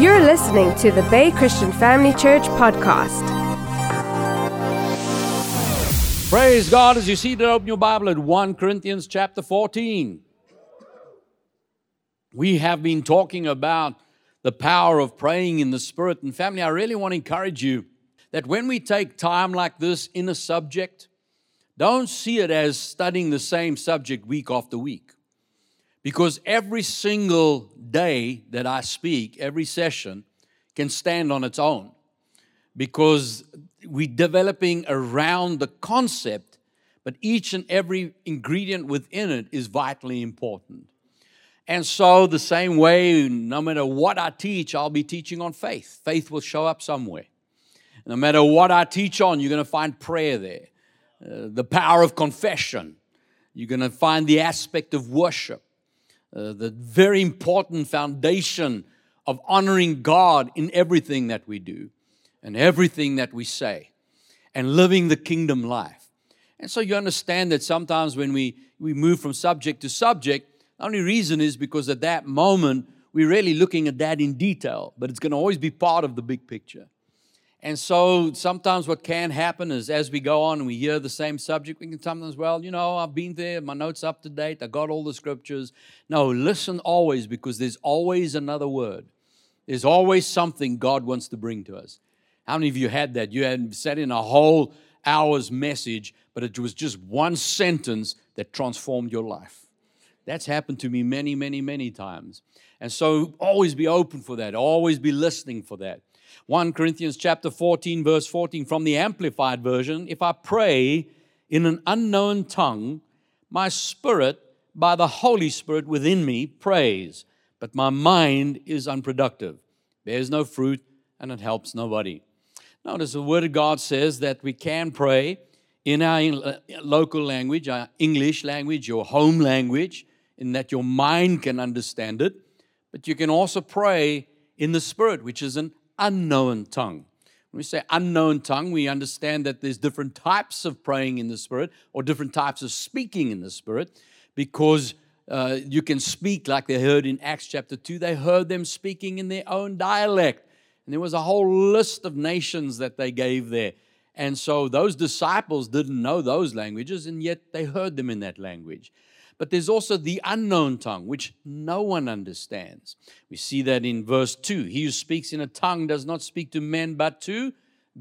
You're listening to the Bay Christian Family Church podcast. Praise God as you see to open your Bible at 1 Corinthians chapter 14. We have been talking about the power of praying in the Spirit. And family, I really want to encourage you that when we take time like this in a subject, don't see it as studying the same subject week after week. Because every single day that I speak, every session, can stand on its own. Because we're developing around the concept, but each and every ingredient within it is vitally important. And so, the same way, no matter what I teach, I'll be teaching on faith. Faith will show up somewhere. No matter what I teach on, you're going to find prayer there, uh, the power of confession. You're going to find the aspect of worship, uh, the very important foundation of honoring God in everything that we do and everything that we say and living the kingdom life. And so you understand that sometimes when we, we move from subject to subject, the only reason is because at that moment we're really looking at that in detail, but it's going to always be part of the big picture. And so sometimes what can happen is as we go on and we hear the same subject, we can sometimes, well, you know, I've been there, my notes up to date, I got all the scriptures. No, listen always because there's always another word. There's always something God wants to bring to us. How many of you had that? You had sat in a whole hour's message, but it was just one sentence that transformed your life. That's happened to me many, many, many times. And so always be open for that, always be listening for that. 1 Corinthians chapter 14 verse 14 from the amplified version, if I pray in an unknown tongue, my spirit by the Holy Spirit within me prays, but my mind is unproductive, bears no fruit, and it helps nobody. Notice the Word of God says that we can pray in our uh, local language, our English language, your home language, in that your mind can understand it, but you can also pray in the Spirit, which is an unknown tongue. When we say unknown tongue, we understand that there's different types of praying in the Spirit or different types of speaking in the Spirit because uh, you can speak like they heard in Acts chapter 2. They heard them speaking in their own dialect. And there was a whole list of nations that they gave there. And so those disciples didn't know those languages, and yet they heard them in that language. But there's also the unknown tongue, which no one understands. We see that in verse 2. He who speaks in a tongue does not speak to men, but to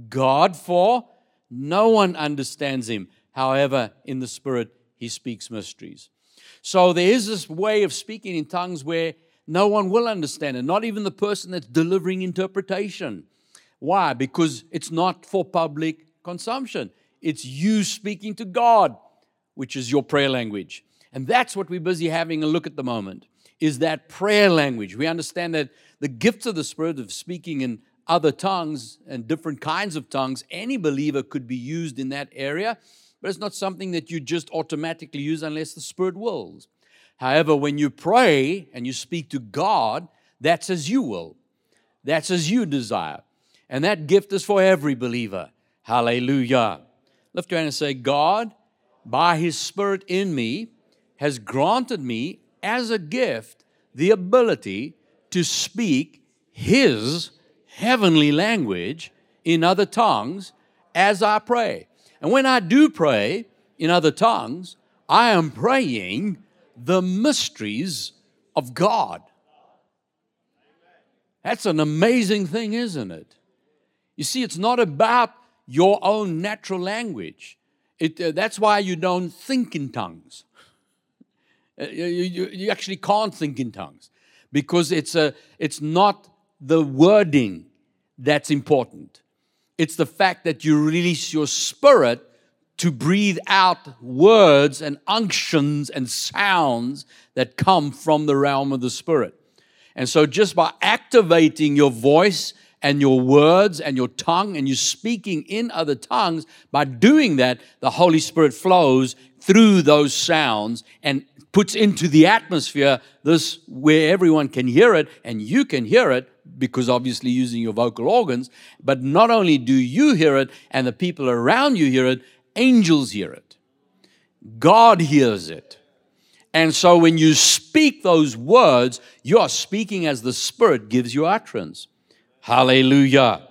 God, for no one understands him. However, in the Spirit, he speaks mysteries. So there is this way of speaking in tongues where no one will understand it, not even the person that's delivering interpretation. Why? Because it's not for public consumption. It's you speaking to God, which is your prayer language. And that's what we're busy having a look at the moment, is that prayer language. We understand that the gifts of the Spirit of speaking in other tongues and different kinds of tongues, any believer could be used in that area, but it's not something that you just automatically use unless the Spirit wills. However, when you pray and you speak to God, that's as you will, that's as you desire. And that gift is for every believer. Hallelujah. Lift your hand and say, God, by His Spirit in me, has granted me as a gift the ability to speak His heavenly language in other tongues as I pray. And when I do pray in other tongues, I am praying the mysteries of God. That's an amazing thing, isn't it? You see, it's not about your own natural language. It, uh, that's why you don't think in tongues. Uh, you, you, you actually can't think in tongues because it's, a, it's not the wording that's important. It's the fact that you release your spirit to breathe out words and unctions and sounds that come from the realm of the spirit. And so, just by activating your voice and your words and your tongue and you speaking in other tongues, by doing that, the Holy Spirit flows through those sounds and puts into the atmosphere this where everyone can hear it and you can hear it because obviously using your vocal organs but not only do you hear it and the people around you hear it angels hear it god hears it And so when you speak those words, you are speaking as the Spirit gives you utterance. Hallelujah.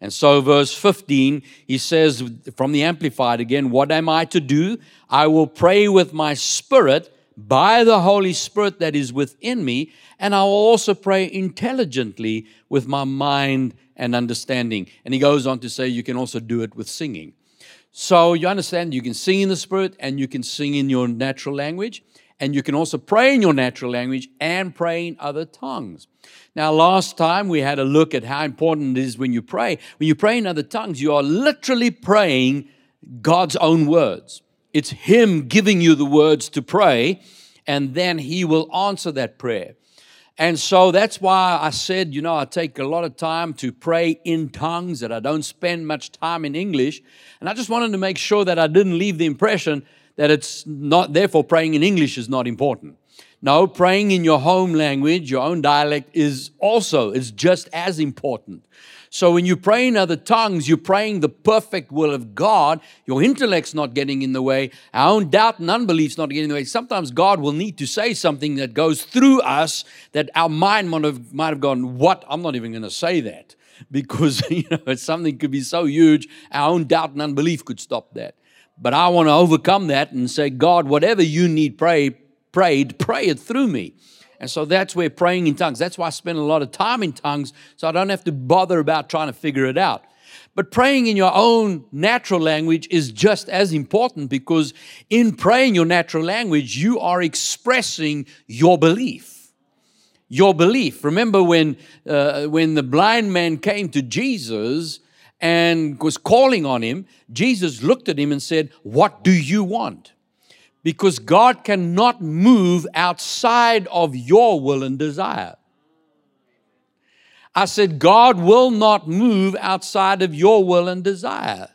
And so, verse 15, he says from the Amplified again, What am I to do? I will pray with my spirit by the Holy Spirit that is within me, and I will also pray intelligently with my mind and understanding. And he goes on to say, You can also do it with singing. So, you understand, you can sing in the Spirit and you can sing in your natural language, and you can also pray in your natural language and pray in other tongues. Now, last time we had a look at how important it is when you pray. When you pray in other tongues, you are literally praying God's own words. It's Him giving you the words to pray, and then He will answer that prayer. And so that's why I said, you know, I take a lot of time to pray in tongues, that I don't spend much time in English. And I just wanted to make sure that I didn't leave the impression that it's not, therefore, praying in English is not important. No, praying in your home language, your own dialect, is also, is just as important. So when you pray in other tongues, you're praying the perfect will of God. Your intellect's not getting in the way. Our own doubt and unbelief's not getting in the way. Sometimes God will need to say something that goes through us that our mind might have, might have gone, what? I'm not even going to say that. Because, you know, something could be so huge, our own doubt and unbelief could stop that. But I want to overcome that and say, God, whatever you need, pray, prayed, pray it through me. And so that's where praying in tongues, that's why I spend a lot of time in tongues, so I don't have to bother about trying to figure it out. But praying in your own natural language is just as important because in praying your natural language, you are expressing your belief. Your belief. Remember when, uh, when the blind man came to Jesus and was calling on him, Jesus looked at him and said, What do you want? Because God cannot move outside of your will and desire. I said, God will not move outside of your will and desire.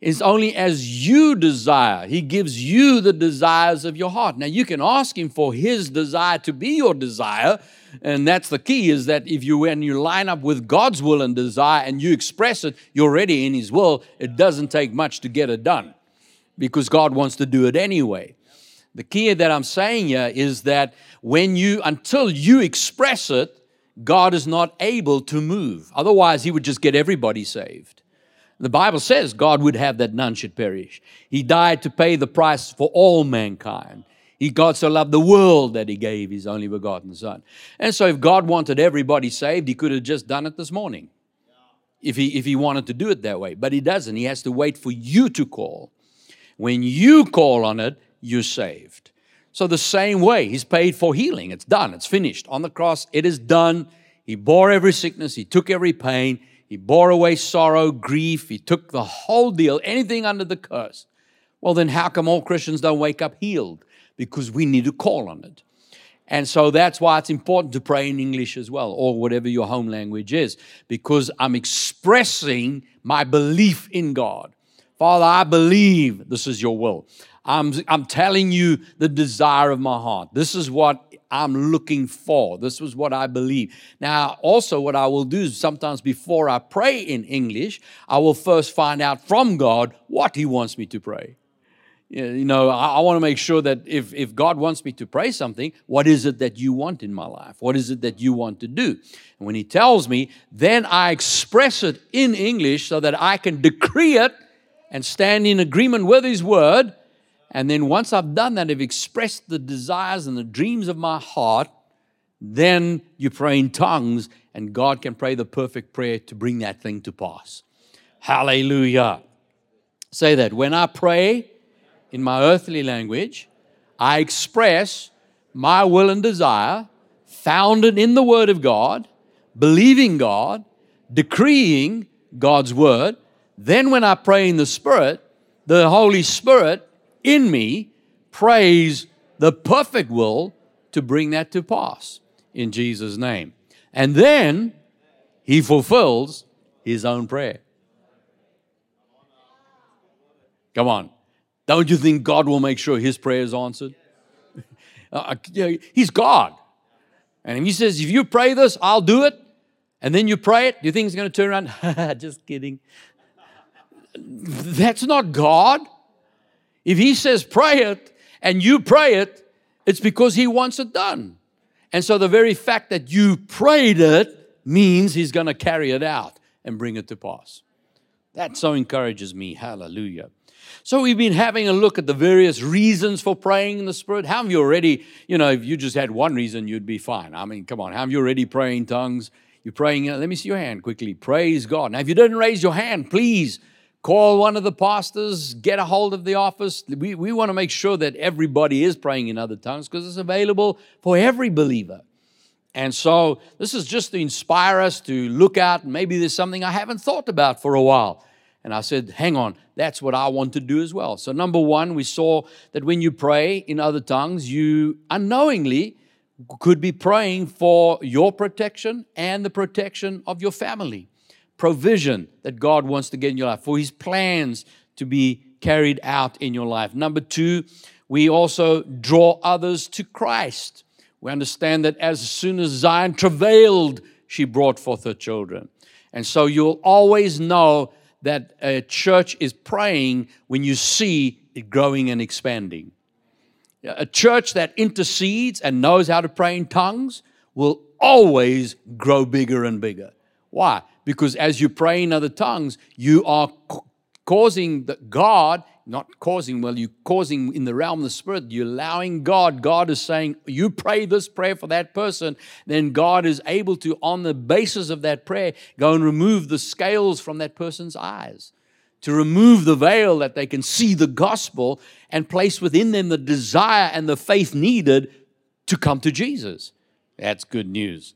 It's only as you desire. He gives you the desires of your heart. Now, you can ask Him for His desire to be your desire. And that's the key is that if you, when you line up with God's will and desire and you express it, you're already in His will. It doesn't take much to get it done because God wants to do it anyway. The key that I'm saying here is that when you, until you express it, God is not able to move. Otherwise, He would just get everybody saved. The Bible says God would have that none should perish. He died to pay the price for all mankind. He, God so loved the world that He gave His only begotten Son. And so, if God wanted everybody saved, He could have just done it this morning. If he, if he wanted to do it that way. But He doesn't. He has to wait for you to call. When you call on it, you're saved. So, the same way, He's paid for healing. It's done, it's finished. On the cross, it is done. He bore every sickness, He took every pain, He bore away sorrow, grief, He took the whole deal, anything under the curse. Well, then, how come all Christians don't wake up healed? Because we need to call on it. And so that's why it's important to pray in English as well, or whatever your home language is, because I'm expressing my belief in God. Father, I believe this is your will. I'm, I'm telling you the desire of my heart. This is what I'm looking for. This is what I believe. Now, also, what I will do is sometimes before I pray in English, I will first find out from God what He wants me to pray. You know, I, I want to make sure that if, if God wants me to pray something, what is it that you want in my life? What is it that you want to do? And when He tells me, then I express it in English so that I can decree it and stand in agreement with His word and then once I've done that, I've expressed the desires and the dreams of my heart, then you pray in tongues, and God can pray the perfect prayer to bring that thing to pass. Hallelujah. Say that. When I pray in my earthly language, I express my will and desire, founded in the Word of God, believing God, decreeing God's Word. Then, when I pray in the Spirit, the Holy Spirit in me prays the perfect will to bring that to pass in Jesus' name. And then he fulfills his own prayer. Come on. Don't you think God will make sure his prayer is answered? Uh, he's God. And if he says, if you pray this, I'll do it, and then you pray it, do you think he's going to turn around? Just kidding. That's not God. If he says pray it and you pray it, It's because He wants it done. And so the very fact that you prayed it means He's going to carry it out and bring it to pass. That so encourages me. Hallelujah. So we've been having a look at the various reasons for praying in the Spirit. How have you already, you know, if you just had one reason, you'd be fine. I mean, come on, how have you already praying tongues? You're praying, let me see your hand quickly. Praise God. Now, if you didn't raise your hand, please call one of the pastors, get a hold of the office. We, we want to make sure that everybody is praying in other tongues because it's available for every believer. And so this is just to inspire us to look out. Maybe there's something I haven't thought about for a while. And I said, hang on, that's what I want to do as well. So, number one, we saw that when you pray in other tongues, you unknowingly could be praying for your protection and the protection of your family. Provision that God wants to get in your life, for His plans to be carried out in your life. Number two, we also draw others to Christ. We understand that as soon as Zion travailed, she brought forth her children. And so you'll always know that a church is praying when you see it growing and expanding. A church that intercedes and knows how to pray in tongues will always grow bigger and bigger. Why? Because as you pray in other tongues, you are causing the God not causing, well, you're causing in the realm of the spirit, you're allowing God. God is saying, you pray this prayer for that person, then God is able to, on the basis of that prayer, go and remove the scales from that person's eyes, to remove the veil that they can see the gospel and place within them the desire and the faith needed to come to Jesus. That's good news.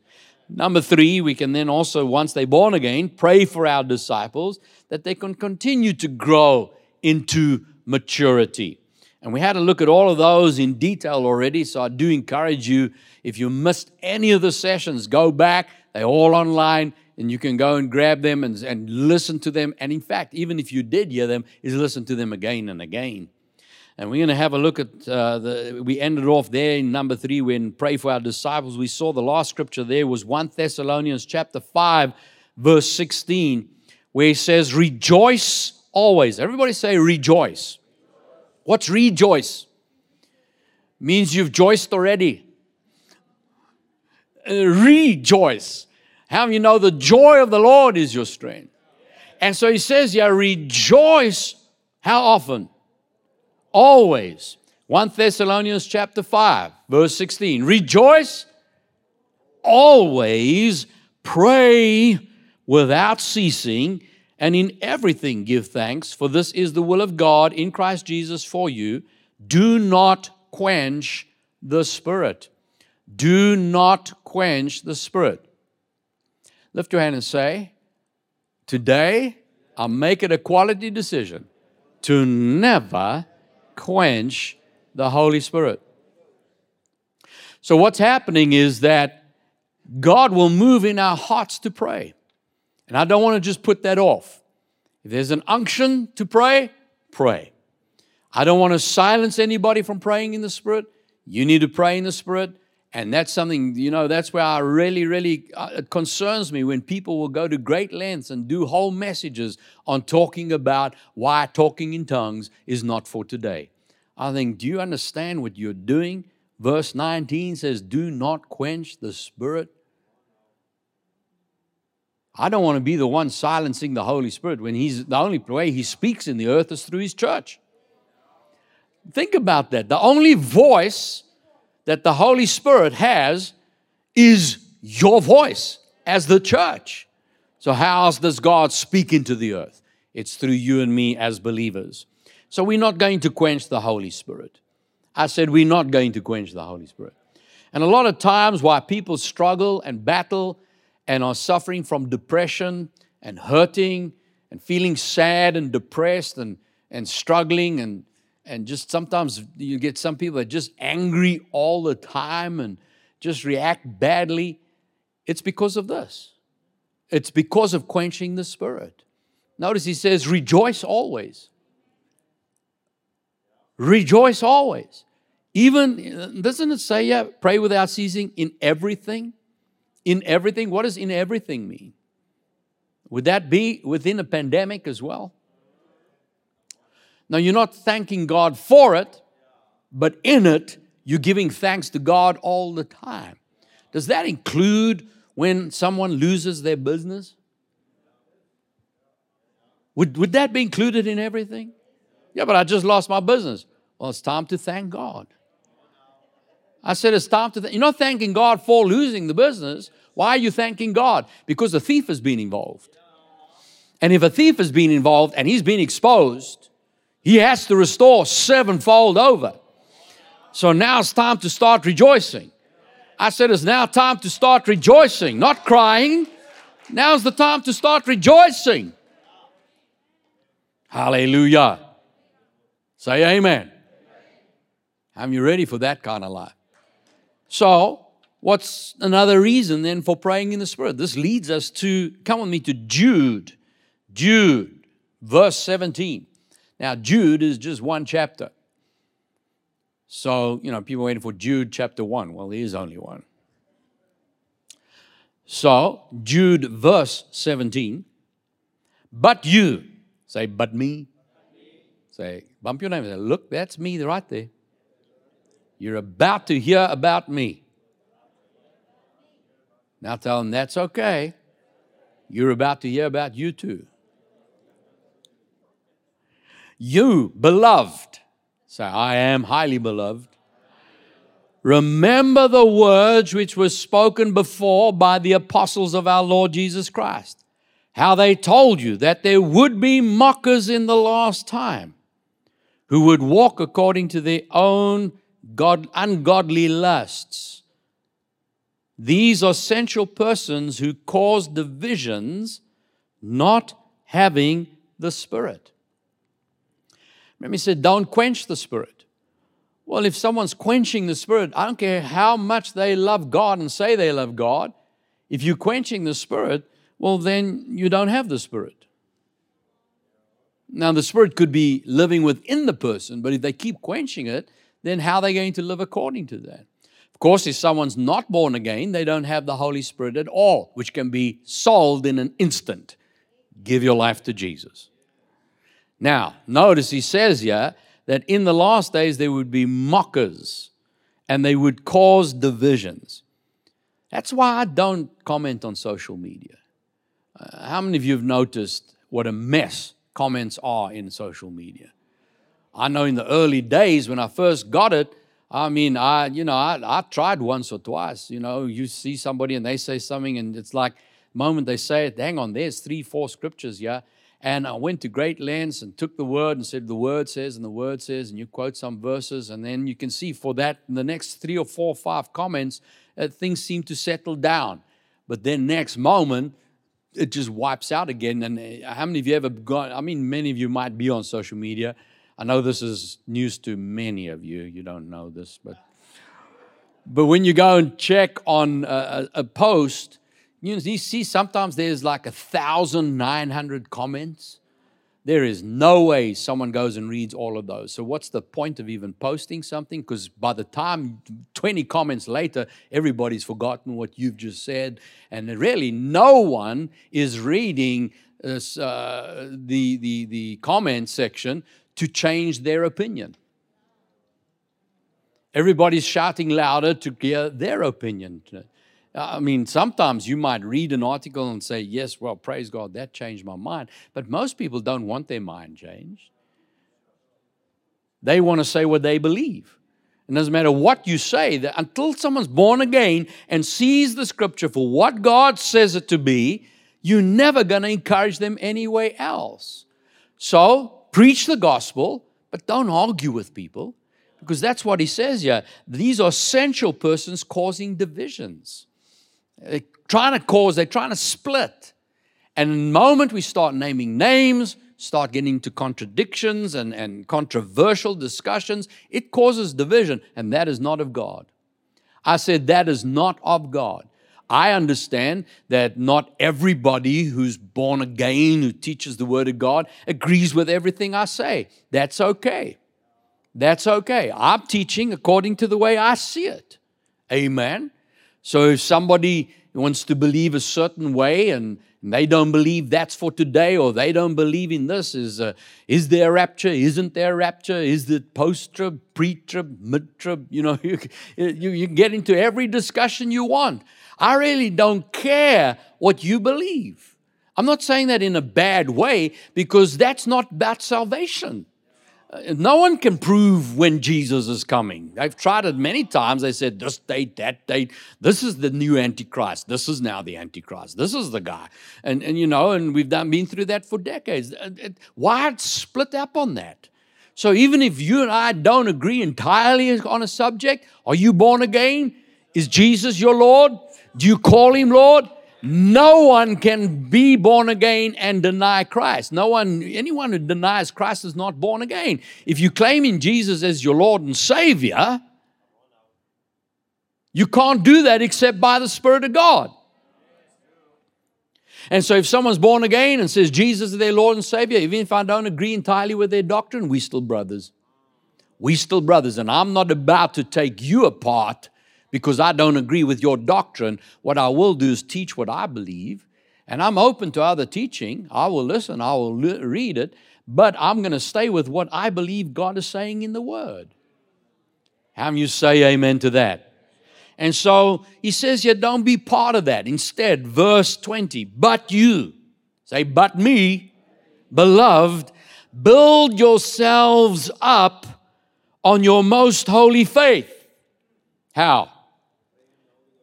Number three, we can then also, once they're born again, pray for our disciples that they can continue to grow into maturity. And we had a look at all of those in detail already, so I do encourage you, if you missed any of the sessions, go back. They're all online, and you can go and grab them and, and listen to them. And in fact, even if you did hear them, is listen to them again and again. And we're going to have a look at uh, the. We ended off there in number three when pray for our disciples. We saw the last scripture there was 1 Thessalonians chapter 5, verse 16, where he says, Rejoice always. Everybody say rejoice. What's rejoice? Means you've joiced already. Uh, rejoice. How you know the joy of the Lord is your strength? And so he says, yeah, rejoice. How often? Always. 1 Thessalonians chapter 5, verse 16. Rejoice always, pray without ceasing and in everything give thanks, for this is the will of God in Christ Jesus for you. Do not quench the Spirit. Do not quench the Spirit. Lift your hand and say, Today, I'll make it a quality decision to never quench the Holy Spirit. So, what's happening is that God will move in our hearts to pray. And I don't want to just put that off. If there's an unction to pray, pray. I don't want to silence anybody from praying in the Spirit. You need to pray in the Spirit. And that's something, you know, that's where I really, really, uh, it concerns me when people will go to great lengths and do whole messages on talking about why talking in tongues is not for today. I think, do you understand what you're doing? Verse 19 says, Do not quench the Spirit. I don't want to be the one silencing the Holy Spirit when he's the only way he speaks in the earth is through his church. Think about that. The only voice that the Holy Spirit has is your voice as the church. So, how else does God speak into the earth? It's through you and me as believers. So, we're not going to quench the Holy Spirit. I said, we're not going to quench the Holy Spirit. And a lot of times, why people struggle and battle and are suffering from depression and hurting and feeling sad and depressed and, and struggling and, and just sometimes you get some people that just angry all the time and just react badly. It's because of this. It's because of quenching the spirit. Notice he says, rejoice always. Rejoice always. Even, doesn't it say, yeah, pray without ceasing in everything? in everything. What does in everything mean? Would that be within a pandemic as well? Now, you're not thanking God for it, but in it, You're giving thanks to God all the time. Does that include when someone loses their business? Would, would that be included in everything? Yeah, but I just lost my business. Well, it's time to thank God. I said, it's time to, you're not thanking God for losing the business. Why are you thanking God? Because the thief has been involved. And if a thief has been involved and he's been exposed, he has to restore sevenfold over. So now it's time to start rejoicing. I said, it's now time to start rejoicing, not crying. Now's the time to start rejoicing. Hallelujah. Say amen. Am you ready for that kind of life? So, what's another reason then for praying in the Spirit? This leads us to, come with me to Jude. Jude, verse 17. Now, Jude is just one chapter. So, you know, people waiting for Jude chapter 1. Well, there is only one. So, Jude verse 17. But you, say, but me. Say, bump your name. Say, look, that's me right there. You're about to hear about me. Now tell them that's okay. You're about to hear about you too. You, beloved, say, I am highly beloved. Remember the words which were spoken before by the apostles of our Lord Jesus Christ, how they told you that there would be mockers in the last time who would walk according to their own God, ungodly lusts. These are sensual persons who cause divisions, not having the Spirit. Remember, he said, Don't quench the Spirit. Well, if someone's quenching the Spirit, I don't care how much they love God and say they love God, if you're quenching the Spirit, well, then you don't have the Spirit. Now, the Spirit could be living within the person, but if they keep quenching it, then how are they going to live according to that? Of course, if someone's not born again, they don't have the Holy Spirit at all, which can be solved in an instant. Give your life to Jesus. Now, notice he says here that in the last days there would be mockers and they would cause divisions. That's why I don't comment on social media. Uh, how many of you have noticed what a mess comments are in social media? I know in the early days when I first got it, I mean, I, you know, I, I tried once or twice. You know, you see somebody and they say something, and it's like, moment they say it, hang on, there's three, four scriptures, yeah. And I went to great lengths and took the word and said, The word says, and the word says, and you quote some verses, and then you can see for that, in the next three or four or five comments, uh, things seem to settle down. But then, next moment, it just wipes out again. And uh, how many of you ever gone? I mean, many of you might be on social media. I know this is news to many of you. You don't know this, but but when you go and check on a, a post, you, see sometimes there's like a thousand nine hundred comments. There is no way someone goes and reads all of those. So, what's the point of even posting something? Because by the time 20 comments later, everybody's forgotten what you've just said. And really, no one is reading uh, the, the, the comment section to change their opinion. Everybody's shouting louder to get their opinion. I mean, sometimes you might read an article and say, Yes, well, praise God, that changed my mind. But most people don't want their mind changed. They want to say what they believe. And it doesn't matter what you say, that until someone's born again and sees the scripture for what God says it to be, you're never going to encourage them anyway else. So, preach the gospel, but don't argue with people because that's what he says here. These are sensual persons causing divisions. They're trying to cause, they're trying to split. And the moment we start naming names, start getting into contradictions and, and controversial discussions, it causes division, and that is not of God. I said that is not of God. I understand that not everybody who's born again, who teaches the Word of God, agrees with everything I say. That's okay. That's okay. I'm teaching according to the way I see it. Amen. So if somebody wants to believe a certain way and they don't believe that's for today or they don't believe in this is uh, is there rapture? Isn't there rapture? Is it post-trib pre-trib mid-trib? You know you, you, you get into every discussion you want. I really don't care what you believe. I'm not saying that in a bad way because that's not about salvation no one can prove when Jesus is coming. They've tried it many times. They said, this date, that date, this is the new Antichrist. This is now the Antichrist. This is the guy. And, and you know, and we've done, been through that for decades. Uh, why split up on that? So even if you and I don't agree entirely on a subject, are you born again? Is Jesus your Lord? Do you call him Lord? No one can be born again and deny Christ. No one, anyone who denies Christ is not born again. If you claim in Jesus as your Lord and Savior, you can't do that except by the Spirit of God. And so, if someone's born again and says Jesus is their Lord and Savior, even if I don't agree entirely with their doctrine, we're still brothers. We're still brothers. And I'm not about to take you apart because I don't agree with your doctrine. What I will do is teach what I believe, and I'm open to other teaching. I will listen, I will read it, but I'm going to stay with what I believe God is saying in the Word. How you say amen to that? And so he says, Yeah, don't be part of that. Instead, verse 20, but you, say, but me, beloved, build yourselves up on your most holy faith. How?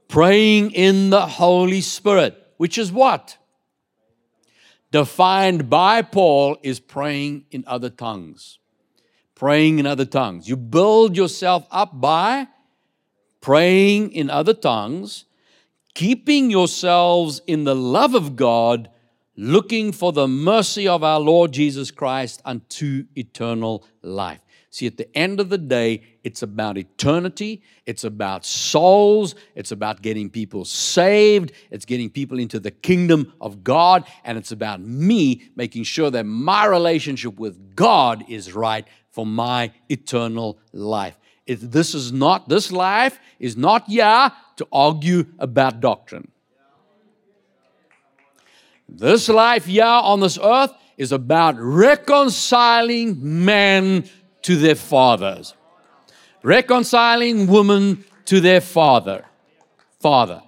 Praying in the Holy Spirit, which is what? Defined by Paul is praying in other tongues. Praying in other tongues. You build yourself up by praying in other tongues, keeping yourselves in the love of God, looking for the mercy of our Lord Jesus Christ unto eternal life. See, at the end of the day, it's about eternity, it's about souls, it's about getting people saved, it's getting people into the kingdom of God, and it's about me making sure that my relationship with God is right for my eternal life. This is not, this life is not yeah to argue about doctrine. This life, yeah, on this earth is about reconciling man to their fathers, reconciling woman to their father. Father.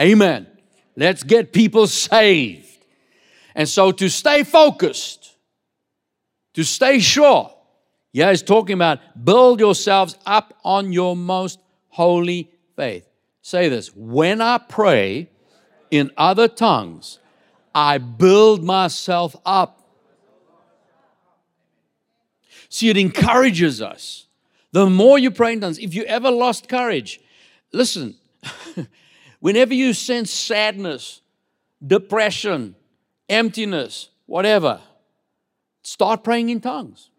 Amen. Let's get people saved. And so to stay focused, to stay sure, yeah, he's talking about build yourselves up on your most holy faith. Say this when I pray in other tongues, I build myself up See, it encourages us. The more you pray in tongues, if you ever lost courage, listen, whenever you sense sadness, depression, emptiness, whatever, start praying in tongues.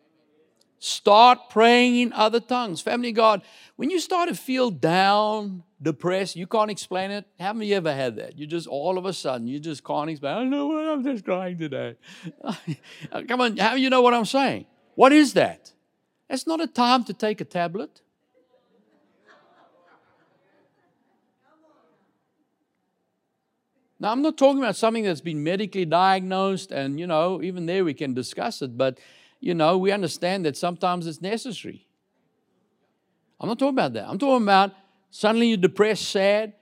Start praying in other tongues. Family God, when you start to feel down, depressed, you can't explain it. Haven't you ever had that? You just all of a sudden, you just can't explain. I don't know what I'm just crying today. Come on, how do you know what I'm saying? What is that? It's not a time to take a tablet. Now, I'm not talking about something that's been medically diagnosed, and you know, even there we can discuss it, but you know, we understand that sometimes it's necessary. I'm not talking about that. I'm talking about suddenly you're depressed, sad.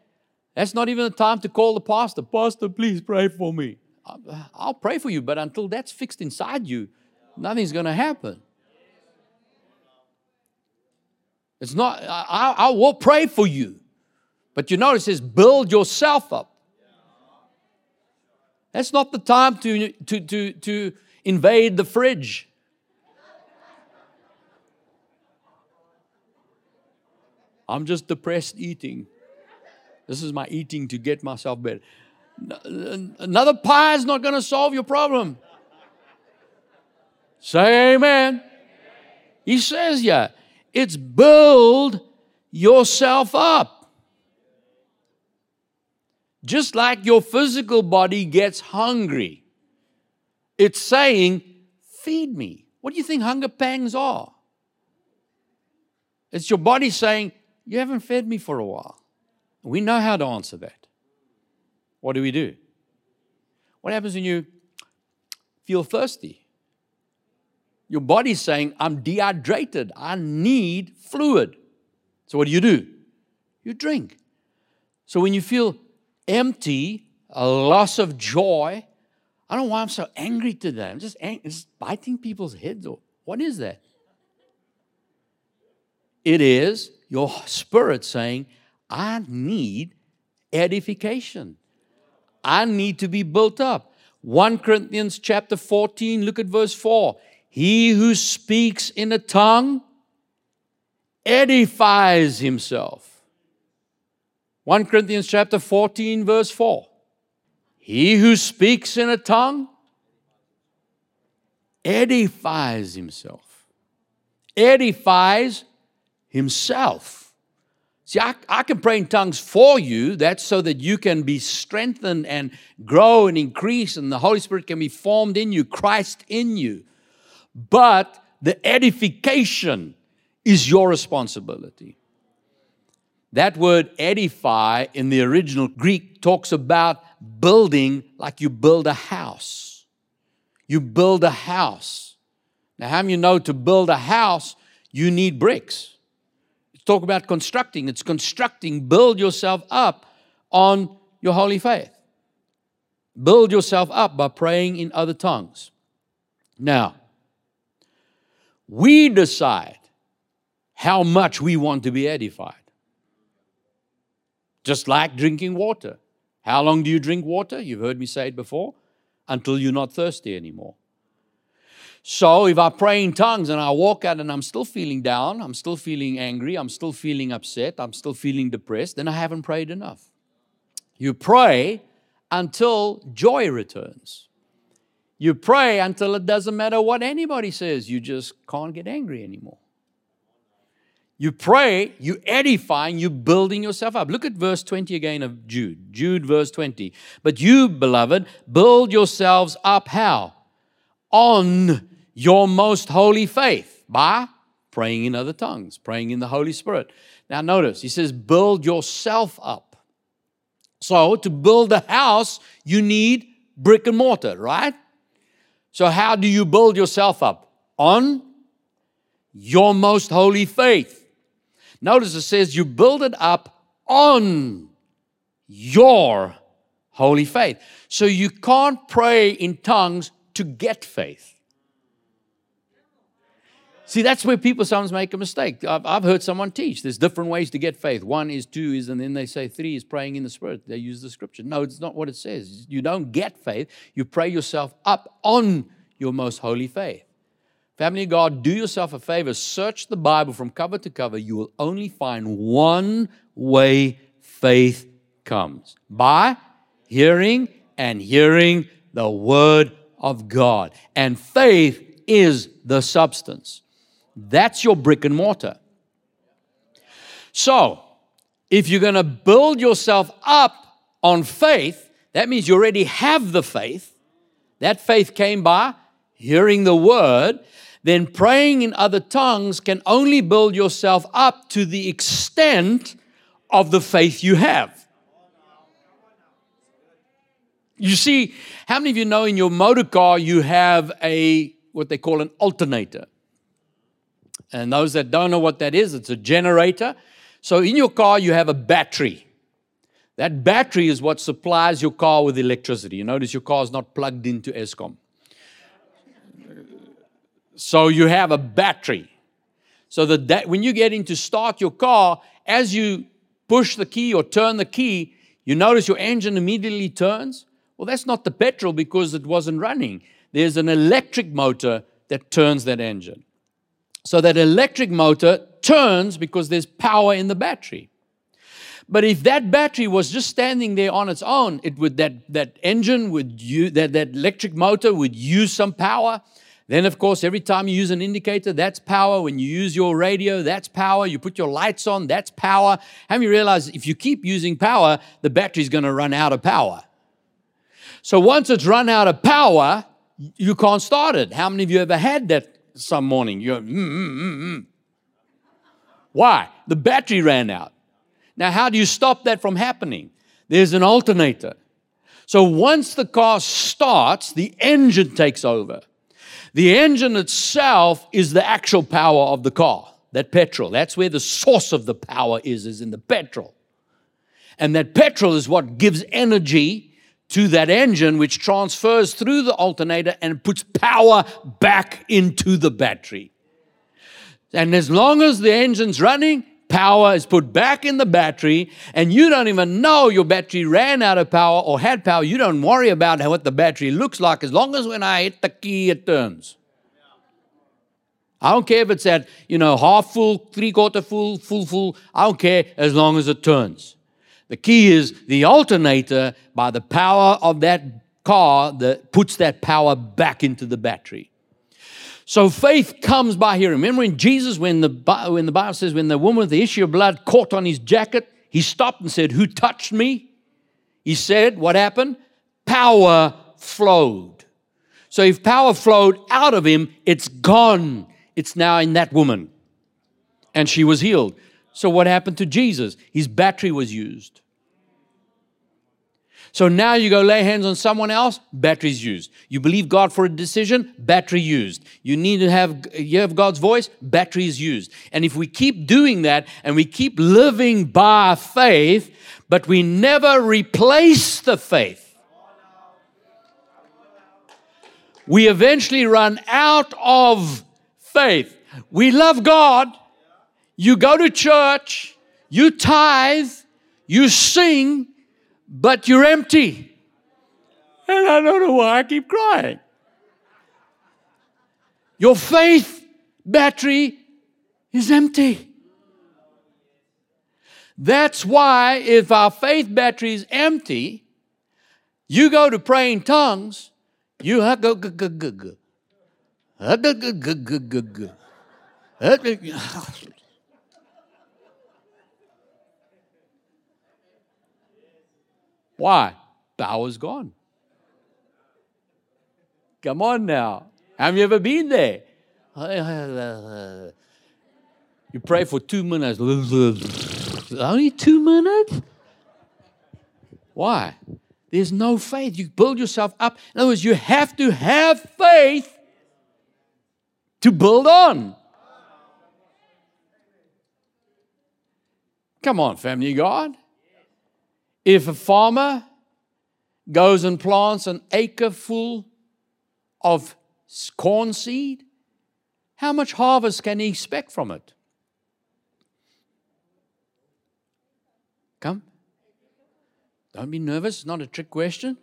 That's not even the time to call the pastor. Pastor, please pray for me. Uh, I'll pray for you, but until that's fixed inside you, nothing's going to happen. It's not, I, I will pray for you. But you notice it says, build yourself up. That's not the time to, to, to, to invade the fridge. I'm just depressed eating. This is my eating to get myself better. Another pie is not going to solve your problem. Say amen. He says, yeah, it's build yourself up. Just like your physical body gets hungry, it's saying, feed me. What do you think hunger pangs are? It's your body saying, You haven't fed me for a while. We know how to answer that. What do we do? What happens when you feel thirsty? Your body's saying, I'm dehydrated. I need fluid. So, what do you do? You drink. So, when you feel empty, a loss of joy, I don't know why I'm so angry today. I'm just, ang- just biting people's heads off. What is that? It is your spirit saying, I need edification. I need to be built up. 1 Corinthians chapter 14, look at verse 4. He who speaks in a tongue edifies himself. 1 Corinthians chapter 14, verse 4. He who speaks in a tongue edifies himself. Edifies himself. See, I, I, can pray in tongues for you. That's so that you can be strengthened and grow and increase, and the Holy Spirit can be formed in you, Christ in you. But the edification is your responsibility. That word edify in the original Greek talks about building like you build a house. You build a house. Now, how many you know to build a house, you need bricks? It's talk about constructing. It's constructing. Build yourself up on your holy faith. Build yourself up by praying in other tongues. Now, we decide how much we want to be edified. Just like drinking water. How long do you drink water? You've heard me say it before. Until you're not thirsty anymore. So if I pray in tongues and I walk out and I'm still feeling down, I'm still feeling angry, I'm still feeling upset, I'm still feeling depressed, then I haven't prayed enough. You pray until joy returns. You pray until it doesn't matter what anybody says, you just can't get angry anymore. You pray, you edifying, you building yourself up. Look at verse 20 again of Jude. Jude, verse 20. But you, beloved, build yourselves up how? On your most holy faith by praying in other tongues, praying in the Holy Spirit. Now, notice, he says, build yourself up. So, to build a house, you need brick and mortar, right? So, how do you build yourself up? On your most holy faith. Notice it says you build it up on your holy faith. So, you can't pray in tongues to get faith. See, that's where people sometimes make a mistake. I've, I've, heard someone teach there's different ways to get faith. One is, two is, and then they say three is praying in the Spirit. They use the scripture. No, it's not what it says. You don't get faith, you pray yourself up on your most holy faith. Family of God, do yourself a favor, search the Bible from cover to cover. You will only find one way faith comes by hearing and hearing the Word of God. And faith is the substance. That's your brick and mortar. So, if you're going to build yourself up on faith, that means you already have the faith. That faith came by hearing the word. Then praying in other tongues can only build yourself up to the extent of the faith you have. You see, how many of you know in your motor car you have a what they call an alternator? And those that don't know what that is, it's a generator. So in your car, you have a battery. That battery is what supplies your car with electricity. You notice your car is not plugged into Eskom. So you have a battery. So that when you get in to start your car, as you push the key or turn the key, you notice your engine immediately turns. Well, that's not the petrol because it wasn't running. There's an electric motor that turns that engine. So that electric motor turns because there's power in the battery. But if that battery was just standing there on its own, it would that that engine would use that, that electric motor would use some power. Then, of course, every time you use an indicator, that's power. When you use your radio, that's power. You put your lights on, that's power. How many realize if you keep using power, the battery's going to run out of power? So once it's run out of power, you can't start it. How many of you ever had that some morning. You're, mm, mm, mm, mm. Why? The battery ran out. Now, how do you stop that from happening? There's an alternator. So once the car starts, the engine takes over. The engine itself is the actual power of the car, that petrol. That's where the source of the power is, is in the petrol. And that petrol is what gives energy to that engine, which transfers through the alternator and puts power back into the battery. And as long as the engine's running, power is put back in the battery, and you don't even know your battery ran out of power or had power. You don't worry about what the battery looks like as long as when I hit the key, it turns. I don't care if it's at, you know, half full, three quarter full, full, full. I don't care as long as it turns. The key is the alternator, by the power of that car, that puts that power back into the battery. So faith comes by hearing. Remember when Jesus, when the, when the Bible says, when the woman with the issue of blood caught on his jacket, he stopped and said, Who touched me? He said, What happened? Power flowed. So if power flowed out of him, it's gone. It's now in that woman. And she was healed. So, what happened to Jesus? His battery was used. So now you go lay hands on someone else, battery's used. You believe God for a decision, battery used. You need to have you have God's voice, battery is used. And if we keep doing that and we keep living by faith, but we never replace the faith, we eventually run out of faith. We love God, you go to church, you tithe, you sing, but you're empty. And I don't know why I keep crying. Your faith battery is empty. That's why, if our faith battery is empty, you go to praying tongues, you go, go, go, go, go. Why? Power's gone. Come on now. Have you ever been there? You pray for two minutes. Only two minutes? Why? There's no faith. You build yourself up. In other words, you have to have faith to build on. Come on, family God. If a farmer goes and plants an acre full of corn seed, how much harvest can he expect from it? Come. Don't be nervous, it's not a trick question.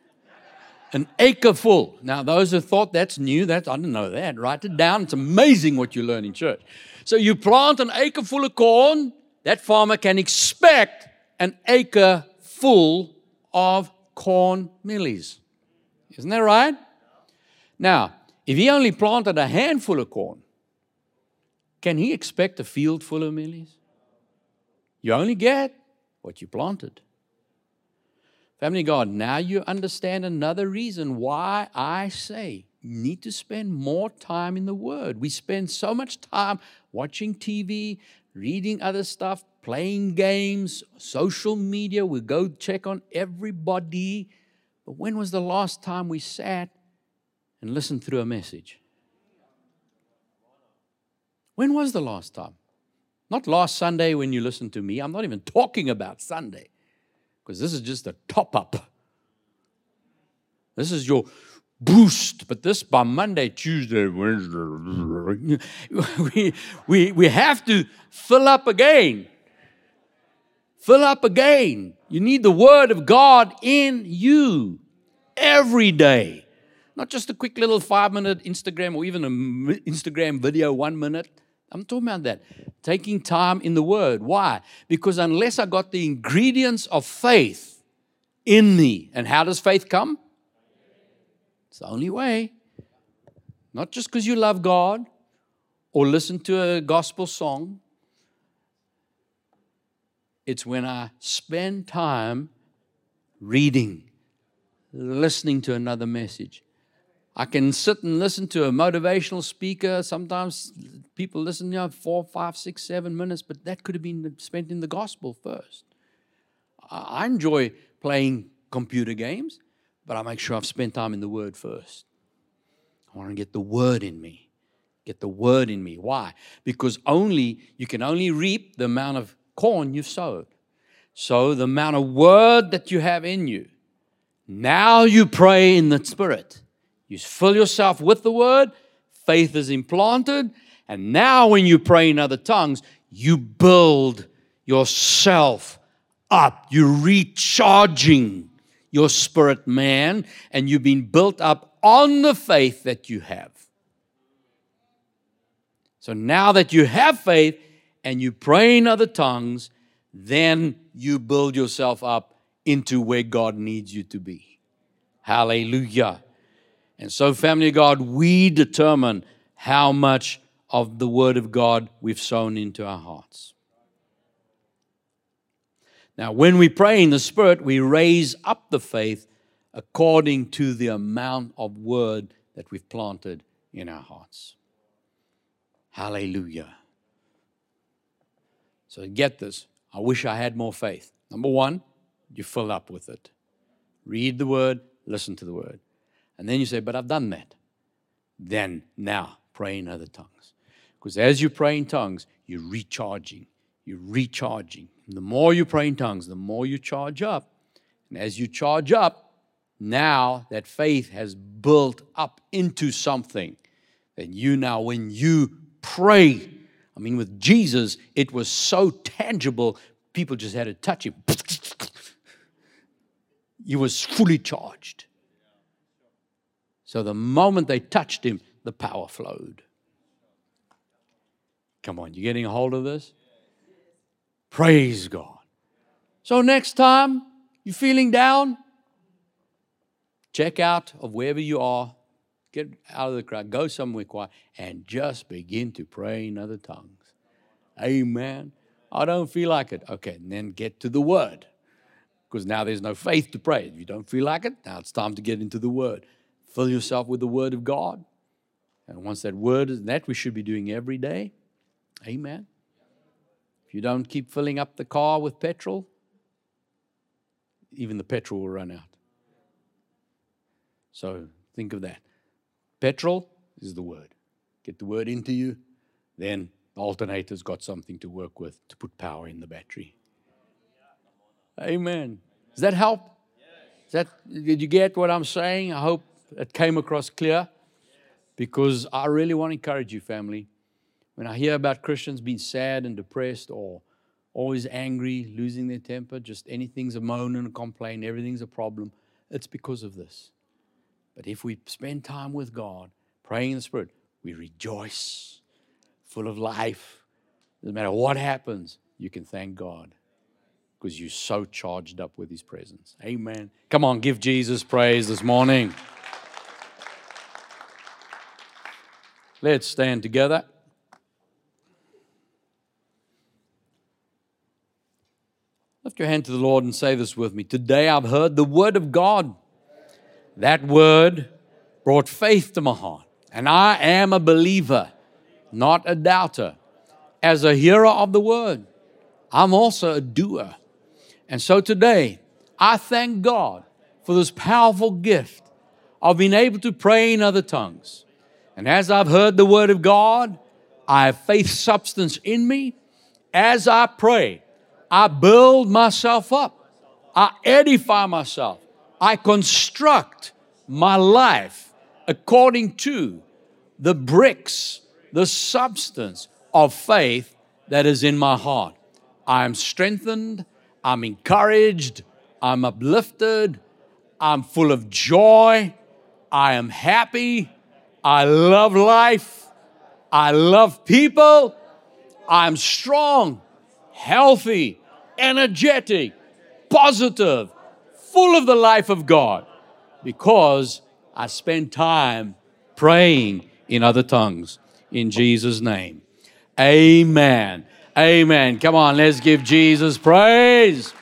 An acre full. Now, those who thought that's new, that's I didn't know that. Write it down. It's amazing what you learn in church. So you plant an acre full of corn, that farmer can expect an acre full of corn mealies. Isn't that right? Now, if he only planted a handful of corn, can he expect a field full of mealies? You only get what you planted. Family God, now you understand another reason why I say you need to spend more time in the Word. We spend so much time watching TV, reading other stuff, playing games, social media. We go check on everybody. But when was the last time we sat and listened through a message? When was the last time? Not last Sunday when you listened to me. I'm not even talking about Sunday because this is just a top up. This is your boost. But this by Monday, Tuesday, Wednesday, we, we, we have to fill up again. Fill up again. You need the Word of God in you every day. Not just a quick little five minute Instagram or even an Instagram video, one minute. I'm talking about that. Taking time in the Word. Why? Because unless I got the ingredients of faith in me, and how does faith come? It's the only way. Not just because you love God or listen to a gospel song. It's when I spend time reading, listening to another message. I can sit and listen to a motivational speaker. Sometimes people listen, you know, four, five, six, seven minutes, but that could have been spent in the gospel first. I enjoy playing computer games, but I make sure I've spent time in the Word first. I want to get the Word in me. Get the Word in me. Why? Because only you can only reap the amount of corn you've sowed. So the amount of Word that you have in you. Now you pray in the Spirit. You fill yourself with the Word. Faith is implanted. And now when you pray in other tongues, you build yourself up. You're recharging your spirit man, and you've been built up on the faith that you have. So now that you have faith and you pray in other tongues, then you build yourself up into where God needs you to be. Hallelujah. And so, family of God, we determine how much of the Word of God we've sown into our hearts. Now, when we pray in the Spirit, we raise up the faith according to the amount of Word that we've planted in our hearts. Hallelujah. So, get this. I wish I had more faith. Number one, you fill up with it. Read the Word, listen to the Word. And then you say, But I've done that. Then, now, pray in other tongues. Because as you pray in tongues, you're recharging. You're recharging. And the more you pray in tongues, the more you charge up. And as you charge up, now that faith has built up into something that you now, when you pray, I mean, with Jesus, it was so tangible, people just had to touch him. He was fully charged. So the moment they touched him, the power flowed. Come on, you getting a hold of this? Praise God. So next time you're feeling down, check out of wherever you are, get out of the crowd, go somewhere quiet, and just begin to pray in other tongues. Amen. I don't feel like it. Okay, and then get to the word. Because now there's no faith to pray. If you don't feel like it, now it's time to get into the word. Fill yourself with the word of God. And once that word is that we should be doing every day, Amen. If you don't keep filling up the car with petrol, even the petrol will run out. So think of that. Petrol is the word. Get the word into you, then the alternator's got something to work with to put power in the battery. Amen. Does that help? Is that did you get what I'm saying? I hope it came across clear. Because I really want to encourage you, family. When I hear about Christians being sad and depressed or always angry, losing their temper, just anything's a moan and a complaint, everything's a problem, it's because of this. But if we spend time with God, praying in the Spirit, we rejoice, full of life. No matter what happens, you can thank God because you're so charged up with His presence. Amen. Come on, give Jesus praise this morning. Let's stand together. Lift your hand to the Lord and say this with me. Today I've heard the word of God. That word brought faith to my heart. And I am a believer, not a doubter. As a hearer of the word, I'm also a doer. And so today, I thank God for this powerful gift of being able to pray in other tongues. And as I've heard the word of God, I have faith substance in me. As I pray, I build myself up. I edify myself. I construct my life according to the bricks, the substance of faith that is in my heart. I am strengthened. I'm encouraged. I'm uplifted. I'm full of joy. I am happy. I love life. I love people. I'm strong, healthy, energetic, positive, full of the life of God because I spend time praying in other tongues in Jesus' name. Amen. Amen. Come on, let's give Jesus praise.